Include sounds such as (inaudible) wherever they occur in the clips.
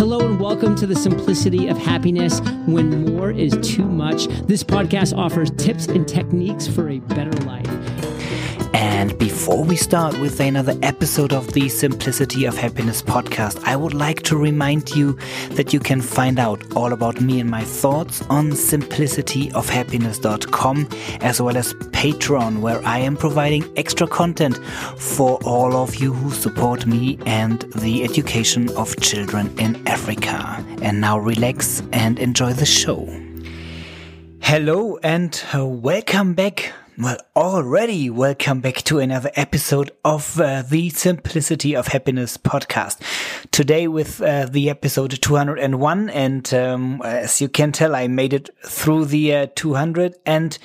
Hello and welcome to the simplicity of happiness when more is too much. This podcast offers tips and techniques for a better life. And before we start with another episode of the Simplicity of Happiness podcast, I would like to remind you that you can find out all about me and my thoughts on simplicityofhappiness.com as well as Patreon, where I am providing extra content for all of you who support me and the education of children in Africa. And now relax and enjoy the show. Hello and welcome back well, already welcome back to another episode of uh, the Simplicity of Happiness podcast. Today with uh, the episode 201 and um, as you can tell, I made it through the uh, 200 and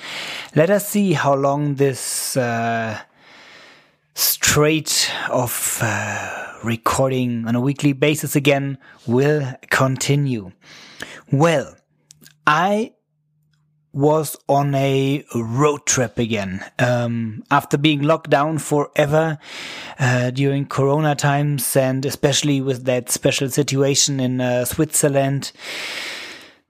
let us see how long this uh, straight of uh, recording on a weekly basis again will continue. Well, I was on a road trip again. Um, after being locked down forever uh, during Corona times, and especially with that special situation in uh, Switzerland,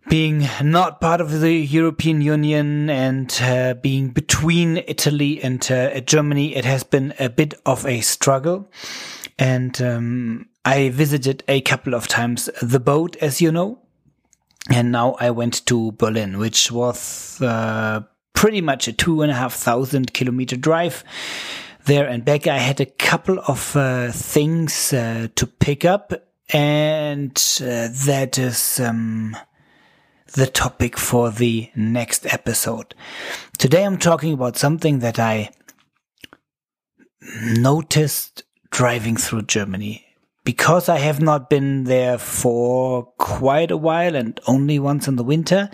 being not part of the European Union and uh, being between Italy and uh, Germany, it has been a bit of a struggle. And um, I visited a couple of times the boat, as you know and now I went to Berlin, which was uh, pretty much a two and a half thousand kilometer drive there and back. I had a couple of uh, things uh, to pick up, and uh, that is um, the topic for the next episode. Today I'm talking about something that I noticed driving through Germany because I have not been there for quite a while and only once in the winter,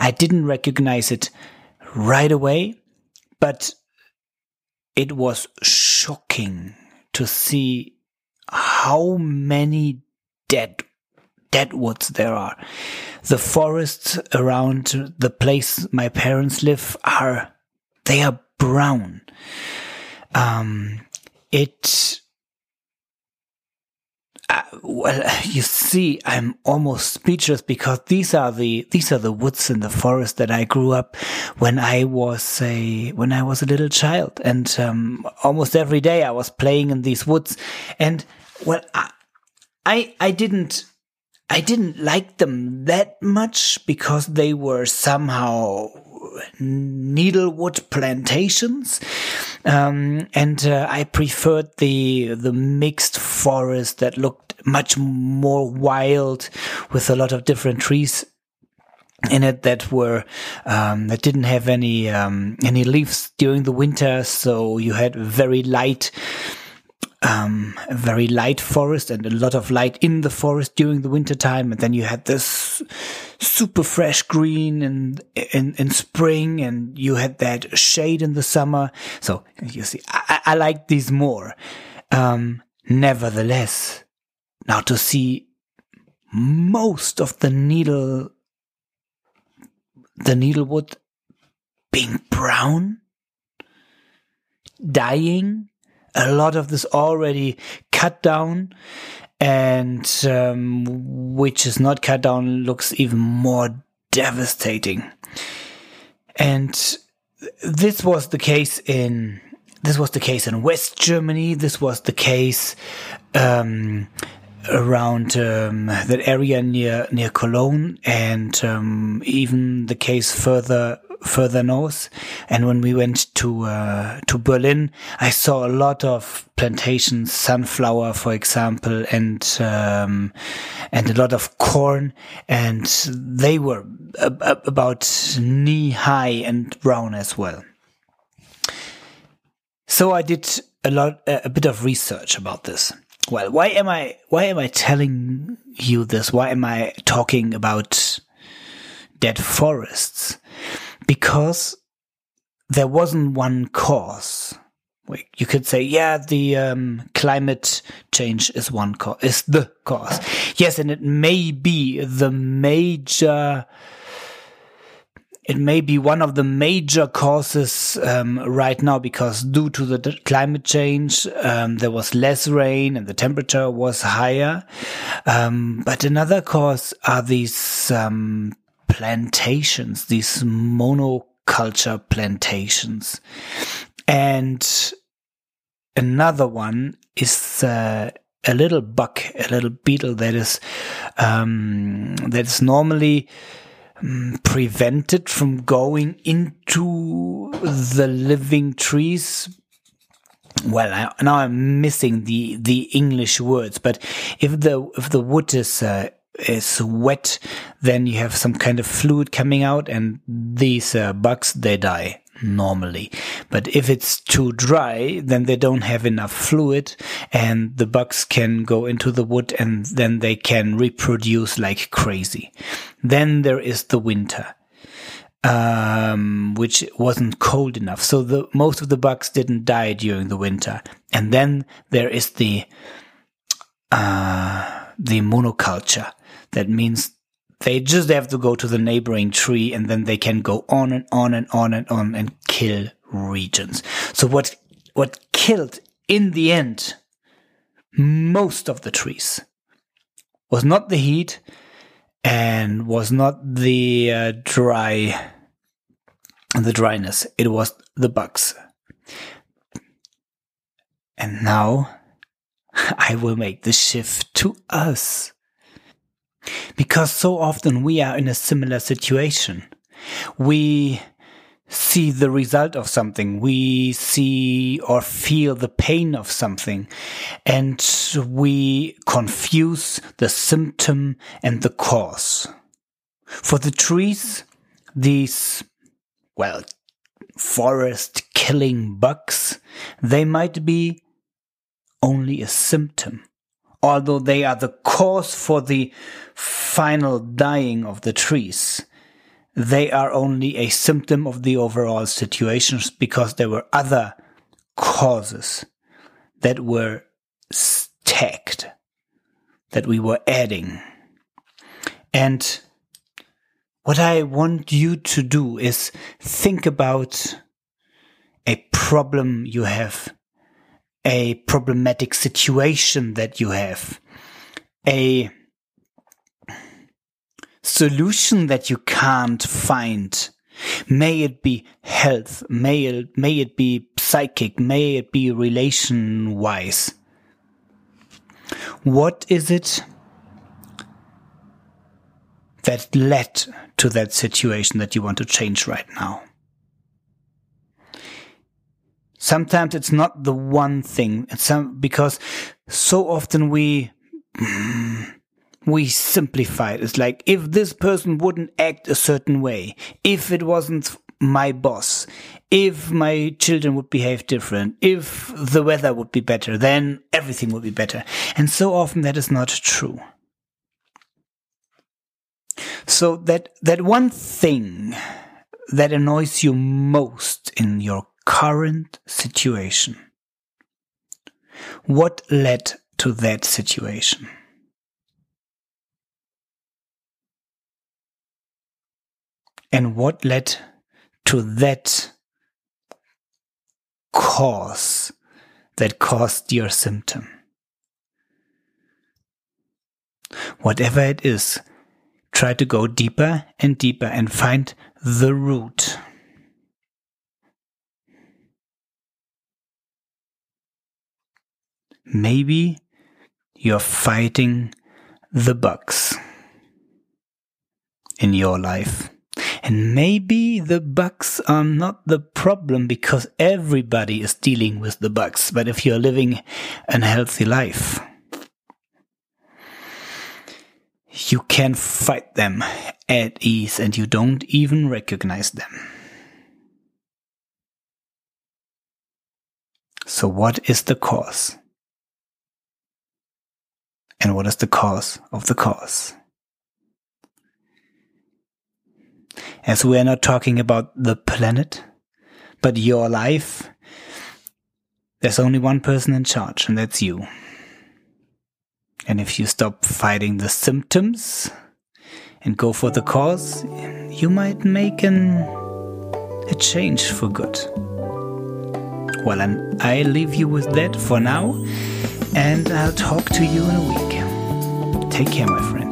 I didn't recognize it right away, but it was shocking to see how many dead dead woods there are. The forests around the place my parents live are they are brown. Um, it uh, well, you see, I'm almost speechless because these are the these are the woods in the forest that I grew up when I was a when I was a little child, and um, almost every day I was playing in these woods. And well, I I, I didn't I didn't like them that much because they were somehow needlewood plantations. Um, and uh, I preferred the the mixed forest that looked much more wild with a lot of different trees in it that were um, that didn't have any um, any leaves during the winter, so you had very light um, a very light forest and a lot of light in the forest during the winter time. And then you had this super fresh green in, in, in spring and you had that shade in the summer. So you see, I, I like these more. Um, nevertheless, now to see most of the needle, the needlewood being brown, dying, a lot of this already cut down and um, which is not cut down looks even more devastating. And this was the case in this was the case in west germany. This was the case um, around um, that area near near Cologne, and um, even the case further further north. And when we went to uh, to Berlin, I saw a lot of plantations, sunflower, for example, and um, and a lot of corn, and they were about knee high and brown as well. So I did a lot, a bit of research about this. Well, why am I why am I telling you this? Why am I talking about dead forests? Because there wasn't one cause. You could say, yeah, the um, climate change is one cause, is the cause. Yes, and it may be the major it may be one of the major causes um, right now because due to the climate change, um, there was less rain and the temperature was higher. Um, but another cause are these um, plantations, these monoculture plantations. And another one is uh, a little bug, a little beetle that is um, that is normally um, prevented from going into the living trees well I, now i'm missing the the english words but if the if the wood is uh, is wet then you have some kind of fluid coming out and these uh, bugs they die normally. But if it's too dry, then they don't have enough fluid and the bugs can go into the wood and then they can reproduce like crazy. Then there is the winter. Um, which wasn't cold enough. So the, most of the bugs didn't die during the winter. And then there is the, uh, the monoculture. That means they just have to go to the neighboring tree and then they can go on and on and on and on and kill regions. So what, what killed in the end most of the trees was not the heat and was not the uh, dry, the dryness. It was the bugs. And now (laughs) I will make the shift to us. Because so often we are in a similar situation. We see the result of something. We see or feel the pain of something and we confuse the symptom and the cause. For the trees, these, well, forest killing bugs, they might be only a symptom although they are the cause for the final dying of the trees, they are only a symptom of the overall situations because there were other causes that were stacked, that we were adding. And what I want you to do is think about a problem you have a problematic situation that you have, a solution that you can't find. May it be health, may it, may it be psychic, may it be relation wise. What is it that led to that situation that you want to change right now? Sometimes it's not the one thing. Some, because so often we, we simplify it. It's like, if this person wouldn't act a certain way, if it wasn't my boss, if my children would behave different, if the weather would be better, then everything would be better. And so often that is not true. So that, that one thing that annoys you most in your current situation. What led to that situation? And what led to that cause that caused your symptom? Whatever it is, try to go deeper and deeper and find the root. Maybe you're fighting the bugs in your life. And maybe the bugs are not the problem because everybody is dealing with the bugs. But if you're living a healthy life, you can fight them at ease and you don't even recognize them. So, what is the cause? And what is the cause of the cause. As we are not talking about the planet, but your life, there's only one person in charge, and that's you. And if you stop fighting the symptoms and go for the cause, you might make an, a change for good. Well, and I leave you with that for now, and I'll talk to you in a week. Take care, my friend.